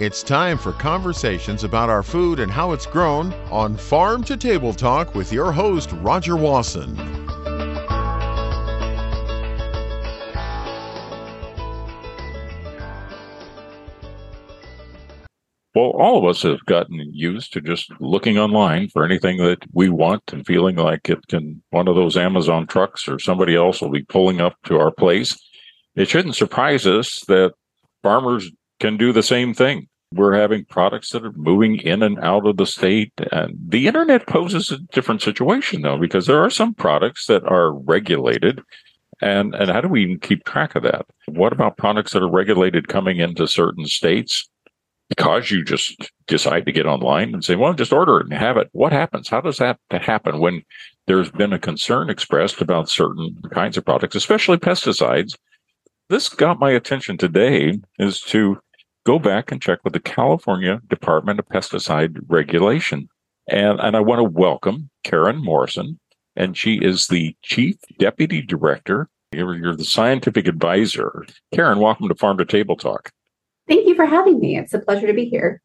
It's time for conversations about our food and how it's grown on Farm to Table Talk with your host, Roger Wasson. Well, all of us have gotten used to just looking online for anything that we want and feeling like it can, one of those Amazon trucks or somebody else will be pulling up to our place. It shouldn't surprise us that farmers can do the same thing. We're having products that are moving in and out of the state. And the internet poses a different situation, though, because there are some products that are regulated. And, and how do we keep track of that? What about products that are regulated coming into certain states? because you just decide to get online and say, well, just order it and have it. What happens? How does that happen when there's been a concern expressed about certain kinds of products, especially pesticides? This got my attention today is to go back and check with the California Department of Pesticide Regulation. And, and I want to welcome Karen Morrison, and she is the Chief Deputy Director. You're, you're the scientific advisor. Karen, welcome to Farm to Table Talk. Thank you for having me. It's a pleasure to be here.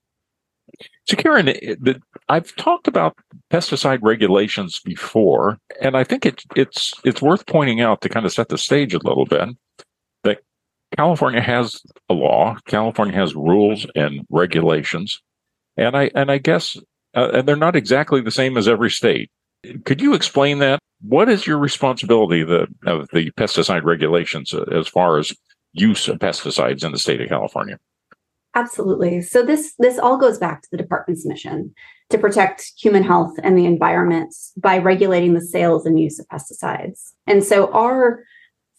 So, Karen, eh, the, I've talked about pesticide regulations before, and I think it, it's it's worth pointing out to kind of set the stage a little bit California has a law, California has rules and regulations, and I and I guess uh, and they're not exactly the same as every state. Could you explain that? What is your responsibility the, of the pesticide regulations uh, as far as use of pesticides in the state of California? Absolutely. So this this all goes back to the department's mission to protect human health and the environment by regulating the sales and use of pesticides. And so our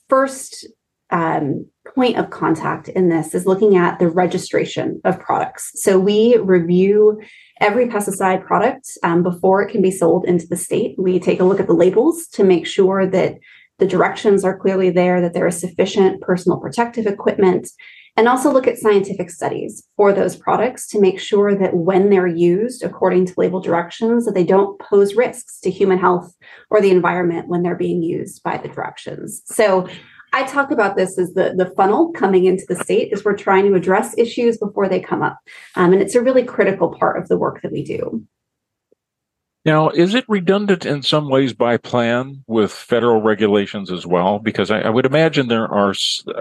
first um, point of contact in this is looking at the registration of products. So we review every pesticide product um, before it can be sold into the state. We take a look at the labels to make sure that the directions are clearly there, that there is sufficient personal protective equipment, and also look at scientific studies for those products to make sure that when they're used according to label directions that they don't pose risks to human health or the environment when they're being used by the directions so i talk about this as the, the funnel coming into the state is we're trying to address issues before they come up. Um, and it's a really critical part of the work that we do now, is it redundant in some ways by plan with federal regulations as well? Because I, I, would imagine there are,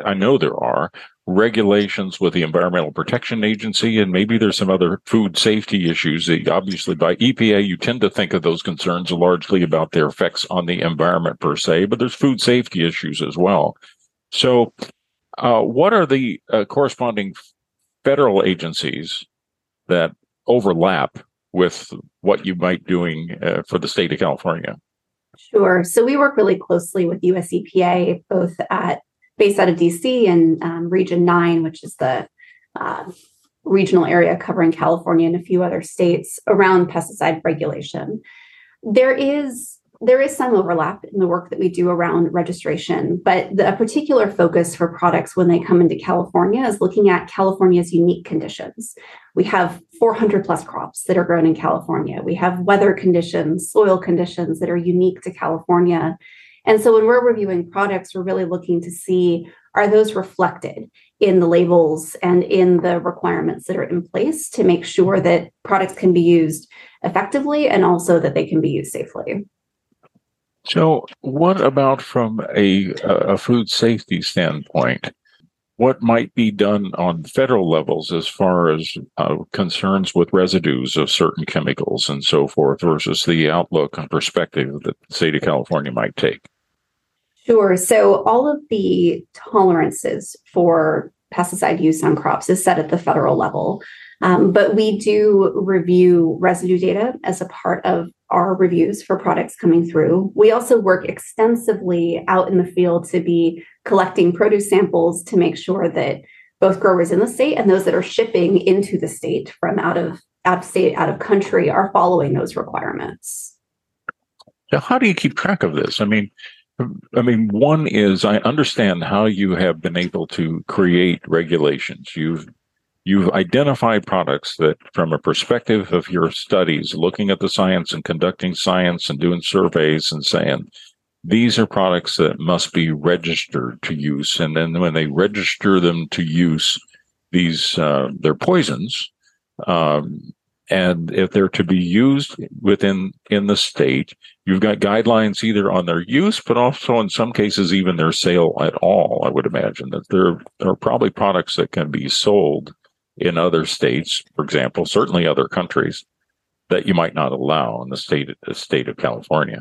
I know there are regulations with the Environmental Protection Agency, and maybe there's some other food safety issues. Obviously, by EPA, you tend to think of those concerns largely about their effects on the environment per se, but there's food safety issues as well. So, uh, what are the uh, corresponding federal agencies that overlap with what you might be doing uh, for the state of California? Sure. So we work really closely with US EPA, both at based out of DC and um, Region 9, which is the uh, regional area covering California and a few other states around pesticide regulation. There is there is some overlap in the work that we do around registration, but the particular focus for products when they come into California is looking at California's unique conditions. We have 400 plus crops that are grown in California. We have weather conditions, soil conditions that are unique to California. And so when we're reviewing products, we're really looking to see are those reflected in the labels and in the requirements that are in place to make sure that products can be used effectively and also that they can be used safely. So, what about from a, a food safety standpoint? What might be done on federal levels as far as uh, concerns with residues of certain chemicals and so forth versus the outlook and perspective that the state of California might take? Sure. So, all of the tolerances for pesticide use on crops is set at the federal level. Um, but we do review residue data as a part of our reviews for products coming through. We also work extensively out in the field to be collecting produce samples to make sure that both growers in the state and those that are shipping into the state from out of out of state, out of country are following those requirements. So how do you keep track of this? I mean, I mean, one is I understand how you have been able to create regulations. You've you've identified products that from a perspective of your studies looking at the science and conducting science and doing surveys and saying these are products that must be registered to use and then when they register them to use these uh, they're poisons, um, and if they're to be used within in the state, you've got guidelines either on their use, but also in some cases even their sale at all. I would imagine that there, are probably products that can be sold in other states, for example, certainly other countries that you might not allow in the state the state of California.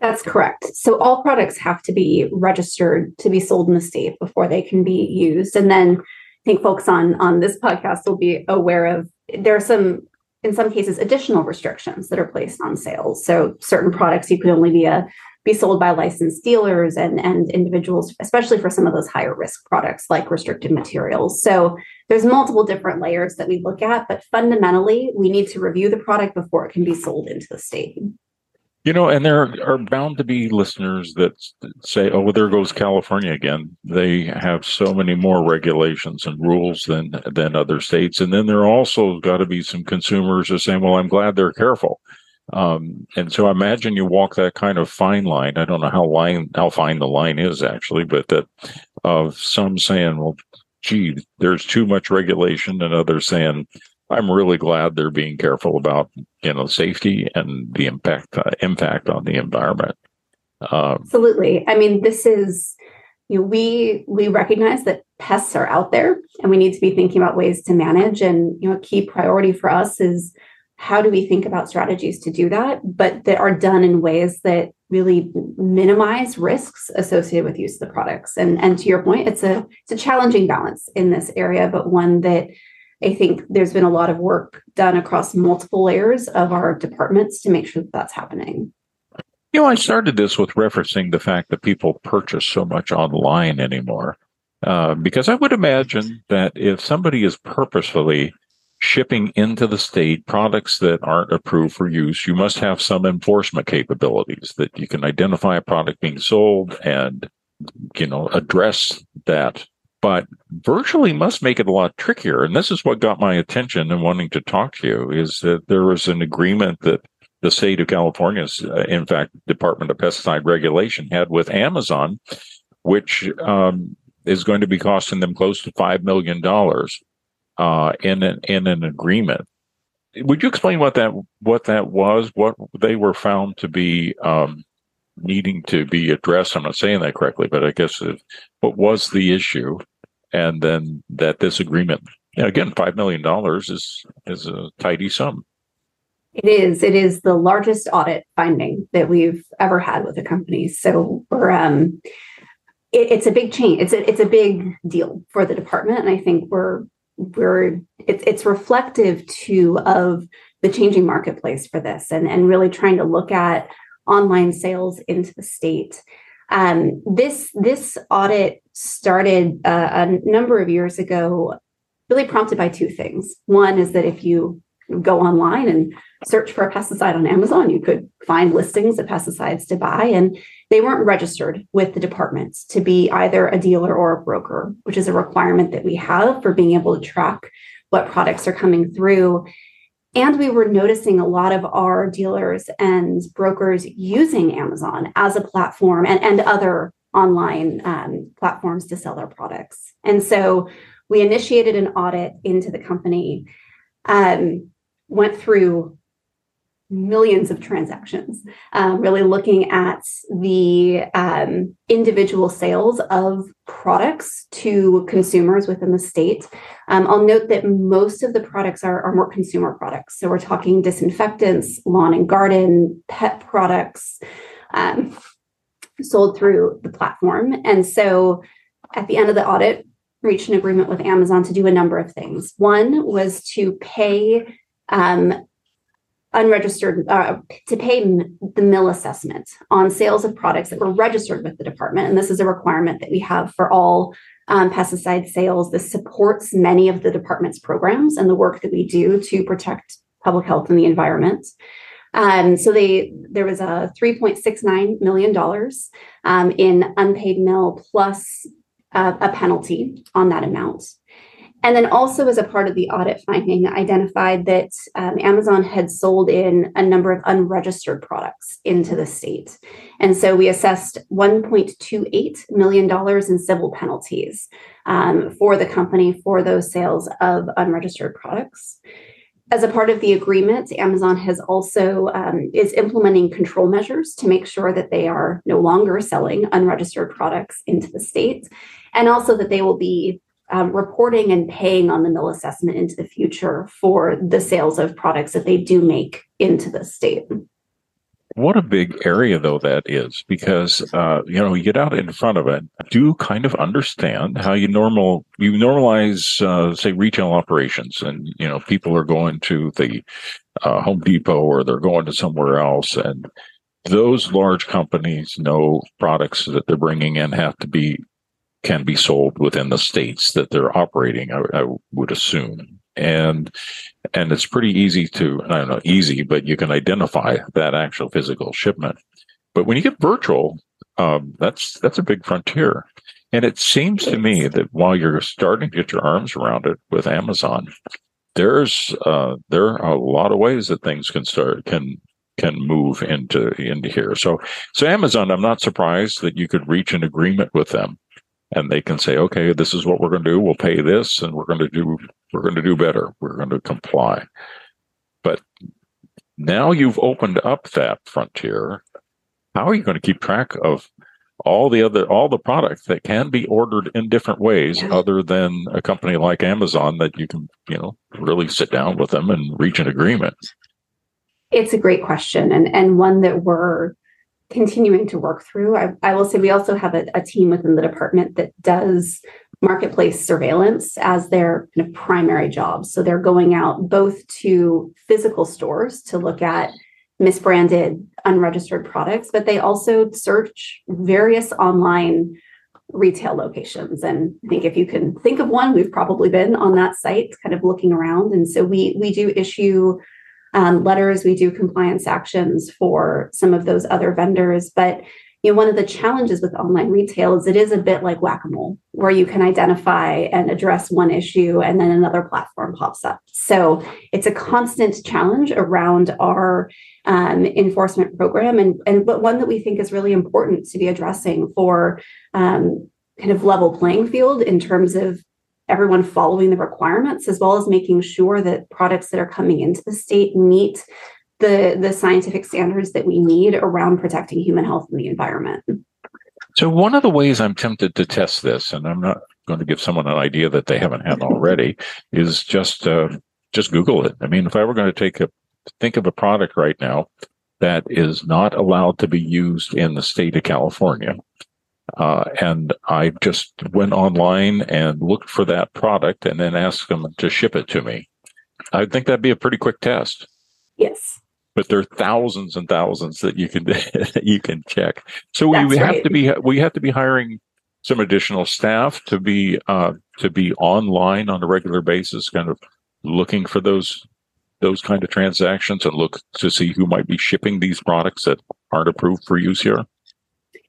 That's correct. So all products have to be registered to be sold in the state before they can be used. And then I think folks on on this podcast will be aware of there are some in some cases additional restrictions that are placed on sales. So certain products you could only be a be sold by licensed dealers and and individuals, especially for some of those higher risk products like restricted materials. So there's multiple different layers that we look at, but fundamentally we need to review the product before it can be sold into the state. You know, and there are bound to be listeners that say, "Oh, well, there goes California again." They have so many more regulations and rules than than other states, and then there also got to be some consumers are saying, "Well, I'm glad they're careful." Um, and so, I imagine you walk that kind of fine line. I don't know how line how fine the line is actually, but that of some saying, "Well, gee, there's too much regulation," and others saying, I'm really glad they're being careful about you know safety and the impact uh, impact on the environment. Um, Absolutely. I mean, this is you know we we recognize that pests are out there, and we need to be thinking about ways to manage. And you know, a key priority for us is how do we think about strategies to do that, but that are done in ways that really minimize risks associated with use of the products. And and to your point, it's a it's a challenging balance in this area, but one that I think there's been a lot of work done across multiple layers of our departments to make sure that that's happening. You know, I started this with referencing the fact that people purchase so much online anymore. Uh, because I would imagine that if somebody is purposefully shipping into the state products that aren't approved for use, you must have some enforcement capabilities that you can identify a product being sold and, you know, address that but virtually must make it a lot trickier. And this is what got my attention and wanting to talk to you is that there was an agreement that the state of California's, uh, in fact, Department of Pesticide Regulation had with Amazon, which um, is going to be costing them close to five million dollars uh, in an in an agreement. Would you explain what that what that was? What they were found to be um, needing to be addressed. I'm not saying that correctly, but I guess it, what was the issue, and then that this agreement again, five million dollars is is a tidy sum. It is. It is the largest audit finding that we've ever had with a company. So we're um, it, it's a big change. It's a it's a big deal for the department, and I think we're we're it's it's reflective too of the changing marketplace for this, and and really trying to look at online sales into the state. Um, this this audit started uh, a number of years ago, really prompted by two things. One is that if you go online and search for a pesticide on Amazon, you could find listings of pesticides to buy, and they weren't registered with the departments to be either a dealer or a broker, which is a requirement that we have for being able to track what products are coming through and we were noticing a lot of our dealers and brokers using Amazon as a platform and, and other online um, platforms to sell their products. And so we initiated an audit into the company, um, went through millions of transactions, um, really looking at the um, individual sales of products to consumers within the state. Um, I'll note that most of the products are, are more consumer products. So we're talking disinfectants, lawn and garden, pet products um, sold through the platform. And so at the end of the audit, reached an agreement with Amazon to do a number of things. One was to pay um, unregistered uh, to pay the mill assessment on sales of products that were registered with the department. And this is a requirement that we have for all um, pesticide sales. This supports many of the department's programs and the work that we do to protect public health and the environment. Um, so they there was a 3.69 million dollars um, in unpaid mill plus uh, a penalty on that amount And then also, as a part of the audit finding, identified that um, Amazon had sold in a number of unregistered products into the state. And so we assessed $1.28 million in civil penalties um, for the company for those sales of unregistered products. As a part of the agreement, Amazon has also um, is implementing control measures to make sure that they are no longer selling unregistered products into the state, and also that they will be um, reporting and paying on the mill assessment into the future for the sales of products that they do make into the state. What a big area, though, that is, because uh, you know you get out in front of it. Do kind of understand how you normal you normalize, uh, say, retail operations, and you know people are going to the uh, Home Depot or they're going to somewhere else, and those large companies know products that they're bringing in have to be can be sold within the states that they're operating. I, I would assume, and and it's pretty easy to I don't know easy, but you can identify that actual physical shipment. But when you get virtual, um, that's that's a big frontier. And it seems to me that while you're starting to get your arms around it with Amazon, there's uh, there are a lot of ways that things can start can can move into into here. So so Amazon, I'm not surprised that you could reach an agreement with them and they can say, okay, this is what we're going to do. We'll pay this, and we're going to do we're going to do better. We're going to comply. But now you've opened up that frontier. How are you going to keep track of all the other all the products that can be ordered in different ways yeah. other than a company like Amazon that you can, you know, really sit down with them and reach an agreement? It's a great question and and one that we're continuing to work through. I, I will say we also have a, a, team within the department that does marketplace surveillance as their kind of primary job. So they're going out both to physical stores to look at misbranded, unregistered products, but they also search various online retail locations. And I think if you can think of one, we've probably been on that site, kind of looking around. And so we we do issue um, letters, we do compliance actions for some of those other vendors. But you know, one of the challenges with online retail is it is a bit like whack-a-mole, where you can identify and address one issue and then another platform pops up. So it's a constant challenge around our um, enforcement program, and and but one that we think is really important to be addressing for um, kind of level playing field in terms of everyone following the requirements, as well as making sure that products that are coming into the state meet the, the scientific standards that we need around protecting human health and the environment. So, one of the ways I'm tempted to test this, and I'm not going to give someone an idea that they haven't had already, is just uh, just Google it. I mean, if I were going to take a think of a product right now that is not allowed to be used in the state of California, uh, and I just went online and looked for that product and then asked them to ship it to me. I think that'd be a pretty quick test. Yes. But there are thousands and thousands that you can you can check. So we, we have right. to be we have to be hiring some additional staff to be uh, to be online on a regular basis, kind of looking for those those kind of transactions and look to see who might be shipping these products that aren't approved for use here.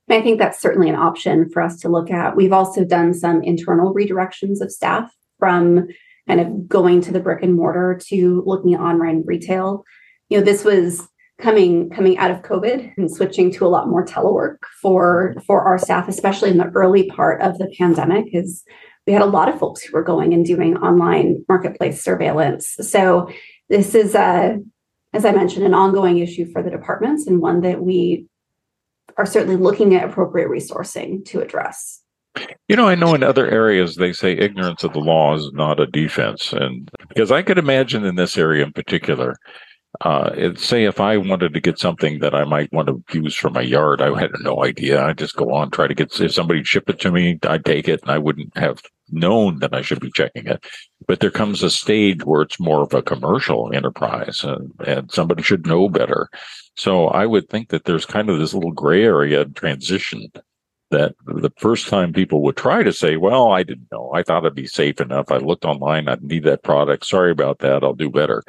I think that's certainly an option for us to look at. We've also done some internal redirections of staff from kind of going to the brick and mortar to looking at online retail. You know, this was coming coming out of COVID and switching to a lot more telework for for our staff, especially in the early part of the pandemic, is we had a lot of folks who were going and doing online marketplace surveillance. So this is a as I mentioned, an ongoing issue for the departments and one that we are certainly looking at appropriate resourcing to address. You know, I know in other areas they say ignorance of the law is not a defense. And because I could imagine in this area in particular, uh, it, say if I wanted to get something that I might want to use for my yard, I had no idea. I just go on, try to get, if somebody shipped it to me, I'd take it and I wouldn't have known that I should be checking it. But there comes a stage where it's more of a commercial enterprise and, and somebody should know better. So I would think that there's kind of this little gray area transition that the first time people would try to say, well, I didn't know. I thought it'd be safe enough. I looked online. I need that product. Sorry about that. I'll do better.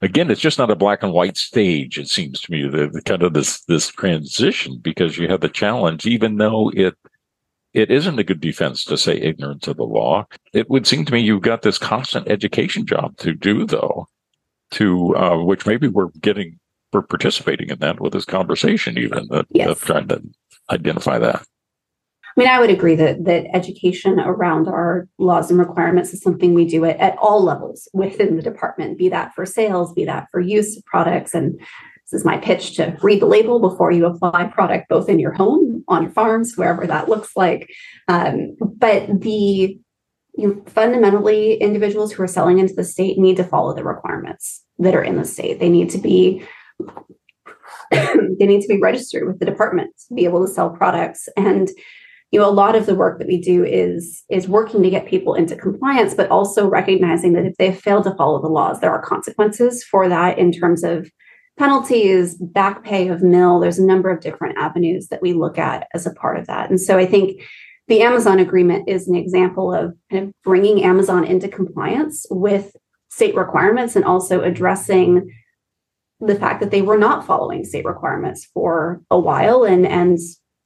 Again, it's just not a black and white stage. It seems to me the, the kind of this, this transition because you have the challenge, even though it, it isn't a good defense to say ignorance of the law. It would seem to me you've got this constant education job to do, though, to uh, which maybe we're getting, we're participating in that with this conversation, even that, yes. trying to identify that. I mean, I would agree that that education around our laws and requirements is something we do at, at all levels within the department, be that for sales, be that for use of products. And this is my pitch to read the label before you apply product, both in your home, on your farms, wherever that looks like. Um, but the you know, fundamentally, individuals who are selling into the state need to follow the requirements that are in the state. They need to be they need to be registered with the department to be able to sell products. And you know a lot of the work that we do is is working to get people into compliance but also recognizing that if they fail to follow the laws there are consequences for that in terms of penalties back pay of mill. There's a number of different avenues that we look at as a part of that. And so i think the amazon agreement is an example of kind of bringing amazon into compliance with state requirements and also addressing the fact that they were not following state requirements for a while and and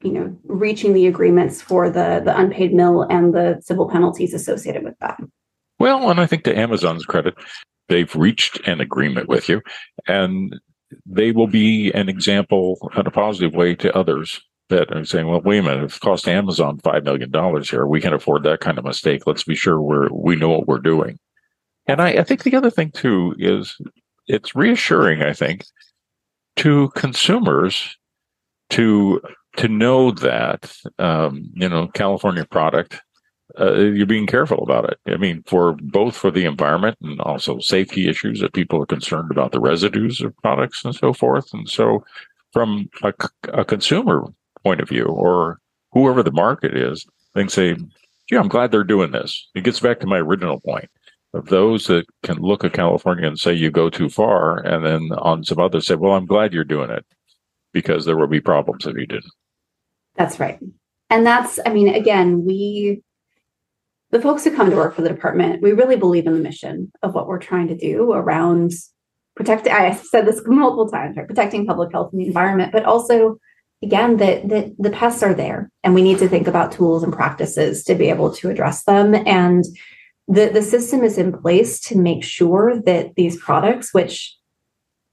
you know reaching the agreements for the the unpaid mill and the civil penalties associated with that. Well and i think to amazon's credit they've reached an agreement with you and they will be an example in a positive way to others that are saying well wait a minute it's cost amazon five million dollars here. We can afford that kind of mistake. Let's be sure we're we know what we're doing. And I, I think the other thing too is it's reassuring i think to consumers to to know that um, you know California product, uh, you're being careful about it. I mean, for both for the environment and also safety issues that people are concerned about the residues of products and so forth. And so, from a, a consumer point of view, or whoever the market is, they can say, "Gee, I'm glad they're doing this." It gets back to my original point those that can look at California and say you go too far, and then on some others say, "Well, I'm glad you're doing it." Because there will be problems if you didn't. That's right. And that's, I mean, again, we, the folks who come to work for the department, we really believe in the mission of what we're trying to do around protecting, I said this multiple times, right? Protecting public health and the environment, but also, again, that, that the pests are there and we need to think about tools and practices to be able to address them. And the, the system is in place to make sure that these products, which,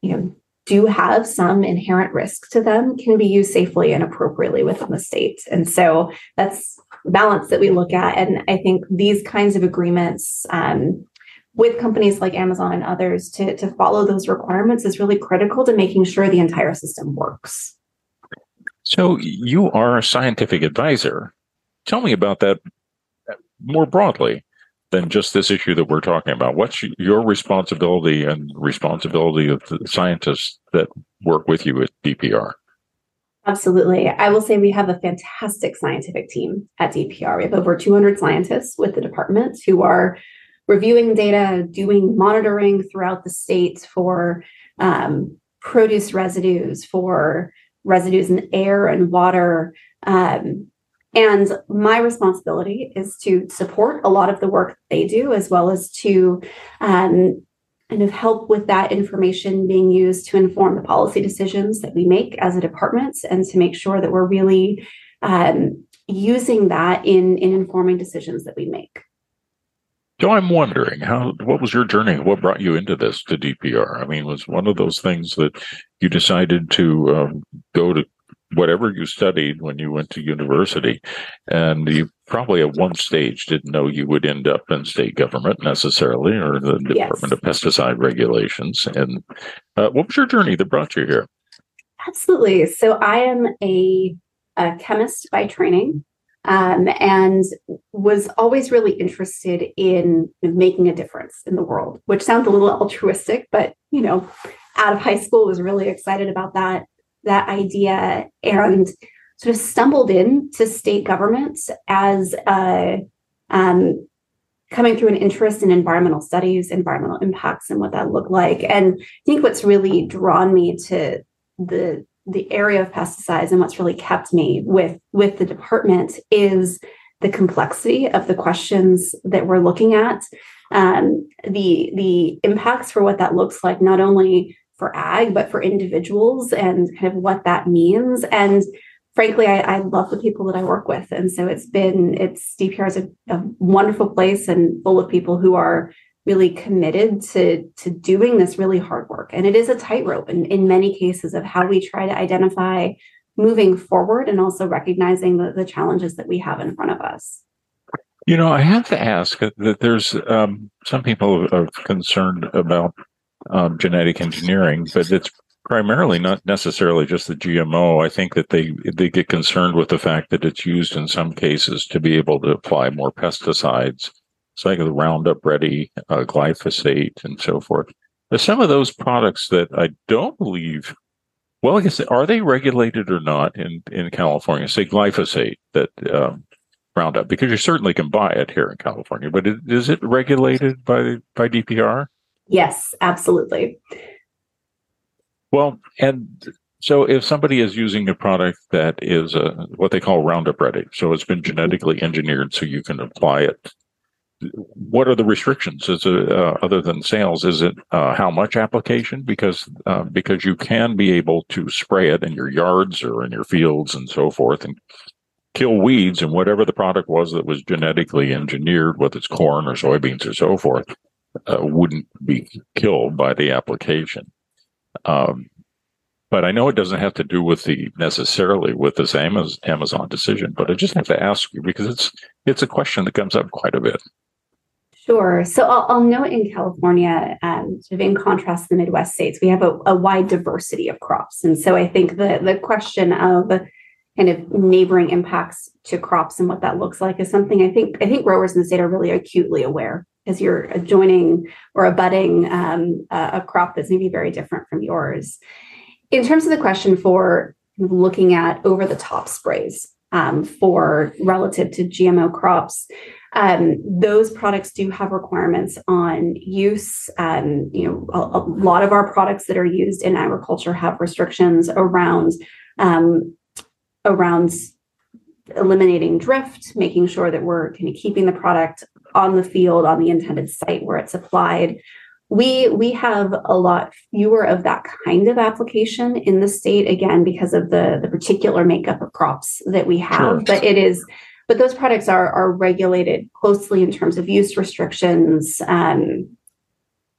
you know, do have some inherent risk to them can be used safely and appropriately within the state. And so that's balance that we look at. And I think these kinds of agreements um, with companies like Amazon and others to, to follow those requirements is really critical to making sure the entire system works. So you are a scientific advisor. Tell me about that more broadly than just this issue that we're talking about. What's your responsibility and responsibility of the scientists that work with you at DPR? Absolutely. I will say we have a fantastic scientific team at DPR. We have over 200 scientists with the department who are reviewing data, doing monitoring throughout the state for um, produce residues, for residues in air and water, um, and my responsibility is to support a lot of the work they do, as well as to um, kind of help with that information being used to inform the policy decisions that we make as a department and to make sure that we're really um, using that in, in informing decisions that we make. So I'm wondering how what was your journey? What brought you into this to DPR? I mean, was one of those things that you decided to um, go to whatever you studied when you went to university, and you probably at one stage didn't know you would end up in state government necessarily, or the yes. Department of Pesticide Regulations. And uh, what was your journey that brought you here? Absolutely. So I am a, a chemist by training. Um, and was always really interested in making a difference in the world, which sounds a little altruistic, but you know, out of high school was really excited about that that idea and sort of stumbled into state governments as a, um, coming through an interest in environmental studies, environmental impacts, and what that looked like. And I think what's really drawn me to the the area of pesticides and what's really kept me with with the department is the complexity of the questions that we're looking at, um, the the impacts for what that looks like, not only for ag, but for individuals and kind of what that means. And frankly, I, I, love the people that I work with. And so it's been, it's DPR is a, a, wonderful place and full of people who are really committed to, to doing this really hard work. And it is a tightrope in, in many cases of how we try to identify moving forward and also recognizing the, the challenges that we have in front of us. You know, I have to ask that there's um, some people are concerned about um, genetic engineering, but it's primarily not necessarily just the GMO. I think that they they get concerned with the fact that it's used in some cases to be able to apply more pesticides. It's like the Roundup Ready, uh, glyphosate, and so forth. But some of those products that I don't believe, well, I guess are they regulated or not in in California? Say glyphosate that um, Roundup, because you certainly can buy it here in California. But is it regulated by by DPR? Yes, absolutely. Well, and so if somebody is using a product that is uh, what they call Roundup Ready, so it's been genetically engineered so you can apply it, what are the restrictions? Is it uh, other than sales? Is it uh, how much application? Because uh, because you can be able to spray it in your yards or in your fields and so forth, and kill weeds and whatever the product was that was genetically engineered, whether it's corn or soybeans or so forth, uh, wouldn't be killed by the application. Um, but I know it doesn't have to do with the necessarily with this Amazon decision. But I just have to ask you because it's it's a question that comes up quite a bit. Sure. So I'll, I'll note in California, um, sort of in contrast to the Midwest states, we have a, a, wide diversity of crops, and so I think the the question of kind of neighboring impacts to crops and what that looks like is something I think I think growers in the state are really acutely aware as you're adjoining or abutting um, a, a crop that's maybe very different from yours. In terms of the question for looking at over the top sprays um, for relative to GMO crops, um, those products do have requirements on use. Um, you know, a, a, lot of our products that are used in agriculture have restrictions around um, around eliminating drift, making sure that we're kind of keeping the product on the field on the intended site where it's applied we we have a lot fewer of that kind of application in the state again because of the the particular makeup of crops that we have sure. but it is but those products are are regulated closely in terms of use restrictions um,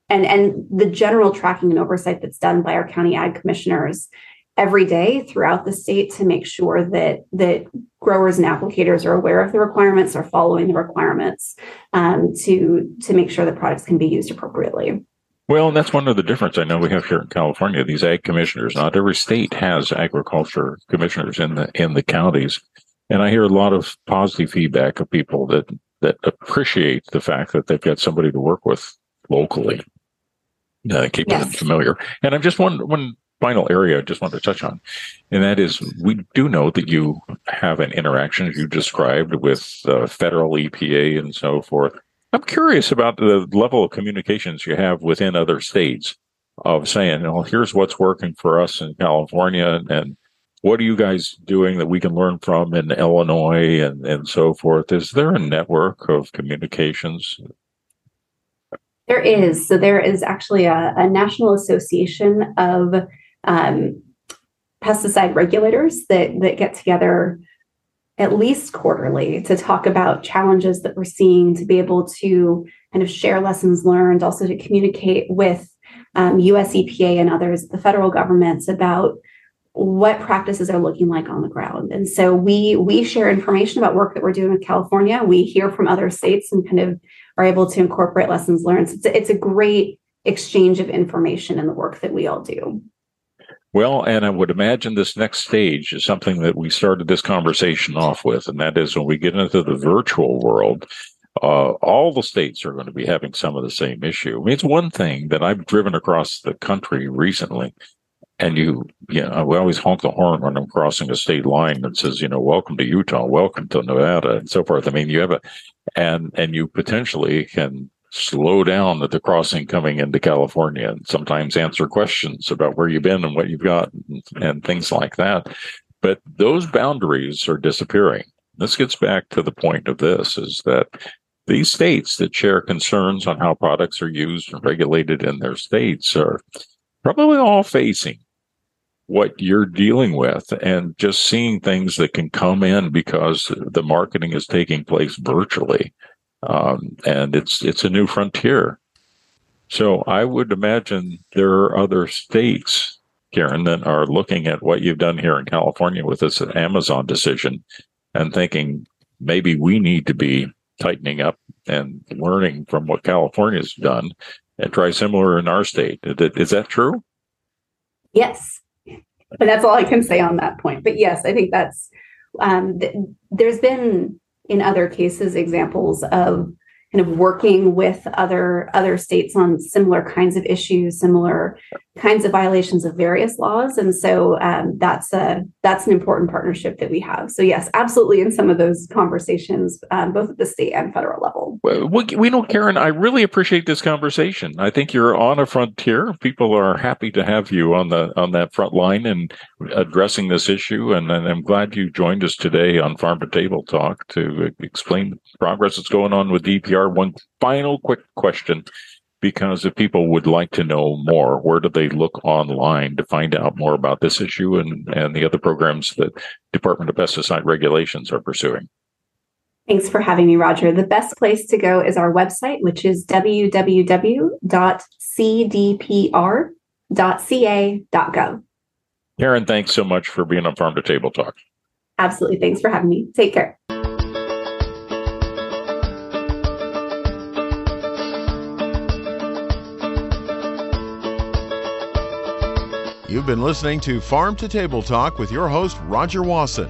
and and the general tracking and oversight that's done by our county ag commissioners every day throughout the state to make sure that that growers and applicators are aware of the requirements, are following the requirements um, to to make sure the products can be used appropriately. Well, and that's one of the difference I know we have here in California. These ag commissioners, not every state has agriculture commissioners in the in the counties, and I hear a lot of positive feedback of people that that appreciate the fact that they've got somebody to work with locally, uh, keeping yes. them familiar. And I'm just one one final area I just want to touch on, and that is we do know that you have an interaction, as you described, with uh, federal EPA and so forth. I'm curious about the level of communications you have within other states of saying, well, here's what's working for us in California, and what are you guys doing that we can learn from in Illinois and, and so forth? Is there a network of communications there is. So there is actually a, a national association of um, pesticide regulators that that get together at least quarterly to talk about challenges that we're seeing to be able to kind of share lessons learned also to communicate with um, us epa and others the federal governments about what practices are looking like on the ground. And so we we share information about work that we're doing in california. We hear from other states and kind of are able to incorporate lessons learned. So it's, a, it's a great exchange of information in the work that we all do well, and I would imagine this next stage is something that we started this conversation off with, and that is when we get into the virtual world, uh, all the states are going to be having some of the same issue. I mean, it's one thing that I've driven across the country recently, and you, you know, we always honk the horn when I'm crossing a state line that says, you know, welcome to Utah, welcome to Nevada, and so forth. I mean, you have a, and and you potentially can slow down at the crossing coming into California and sometimes answer questions about where you've been and what you've got and, and things like that. But those boundaries are disappearing. This gets back to the point of this is that these states that share concerns on how products are used and regulated in their states are probably all facing what you're dealing with and just seeing things that can come in because the marketing is taking place virtually. Um, and it's it's a new frontier. So I would imagine there are other states, Karen, that are looking at what you've done here in California with this Amazon decision and thinking maybe we need to be tightening up and learning from what California's done and try similar in our state. Is that true? Yes. But that's all I can say on that point. But yes, I think that's um, th- there's been in other cases examples of kind of working with other other states on similar kinds of issues, similar kinds of violations of various laws, and so um, that's a that's an important partnership that we have. So yes, absolutely, in some of those conversations, um, both at the state and federal level. Well, we know, Karen. I really appreciate this conversation. I think you're on a frontier. People are happy to have you on the on that front line and addressing this issue. And, and I'm glad you joined us today on Farm to Table Talk to explain the progress that's going on with DPR one final quick question because if people would like to know more, where do they look online to find out more about this issue and, and the other programs that Department of Pesticide Regulations are pursuing? Thanks for having me, Roger. The best place to go is our website, which is www.cdpr.ca.gov. Karen, thanks so much for being on Farm to Table Talk. Absolutely. Thanks for having me. Take care. You've been listening to Farm to Table Talk with your host, Roger Wasson.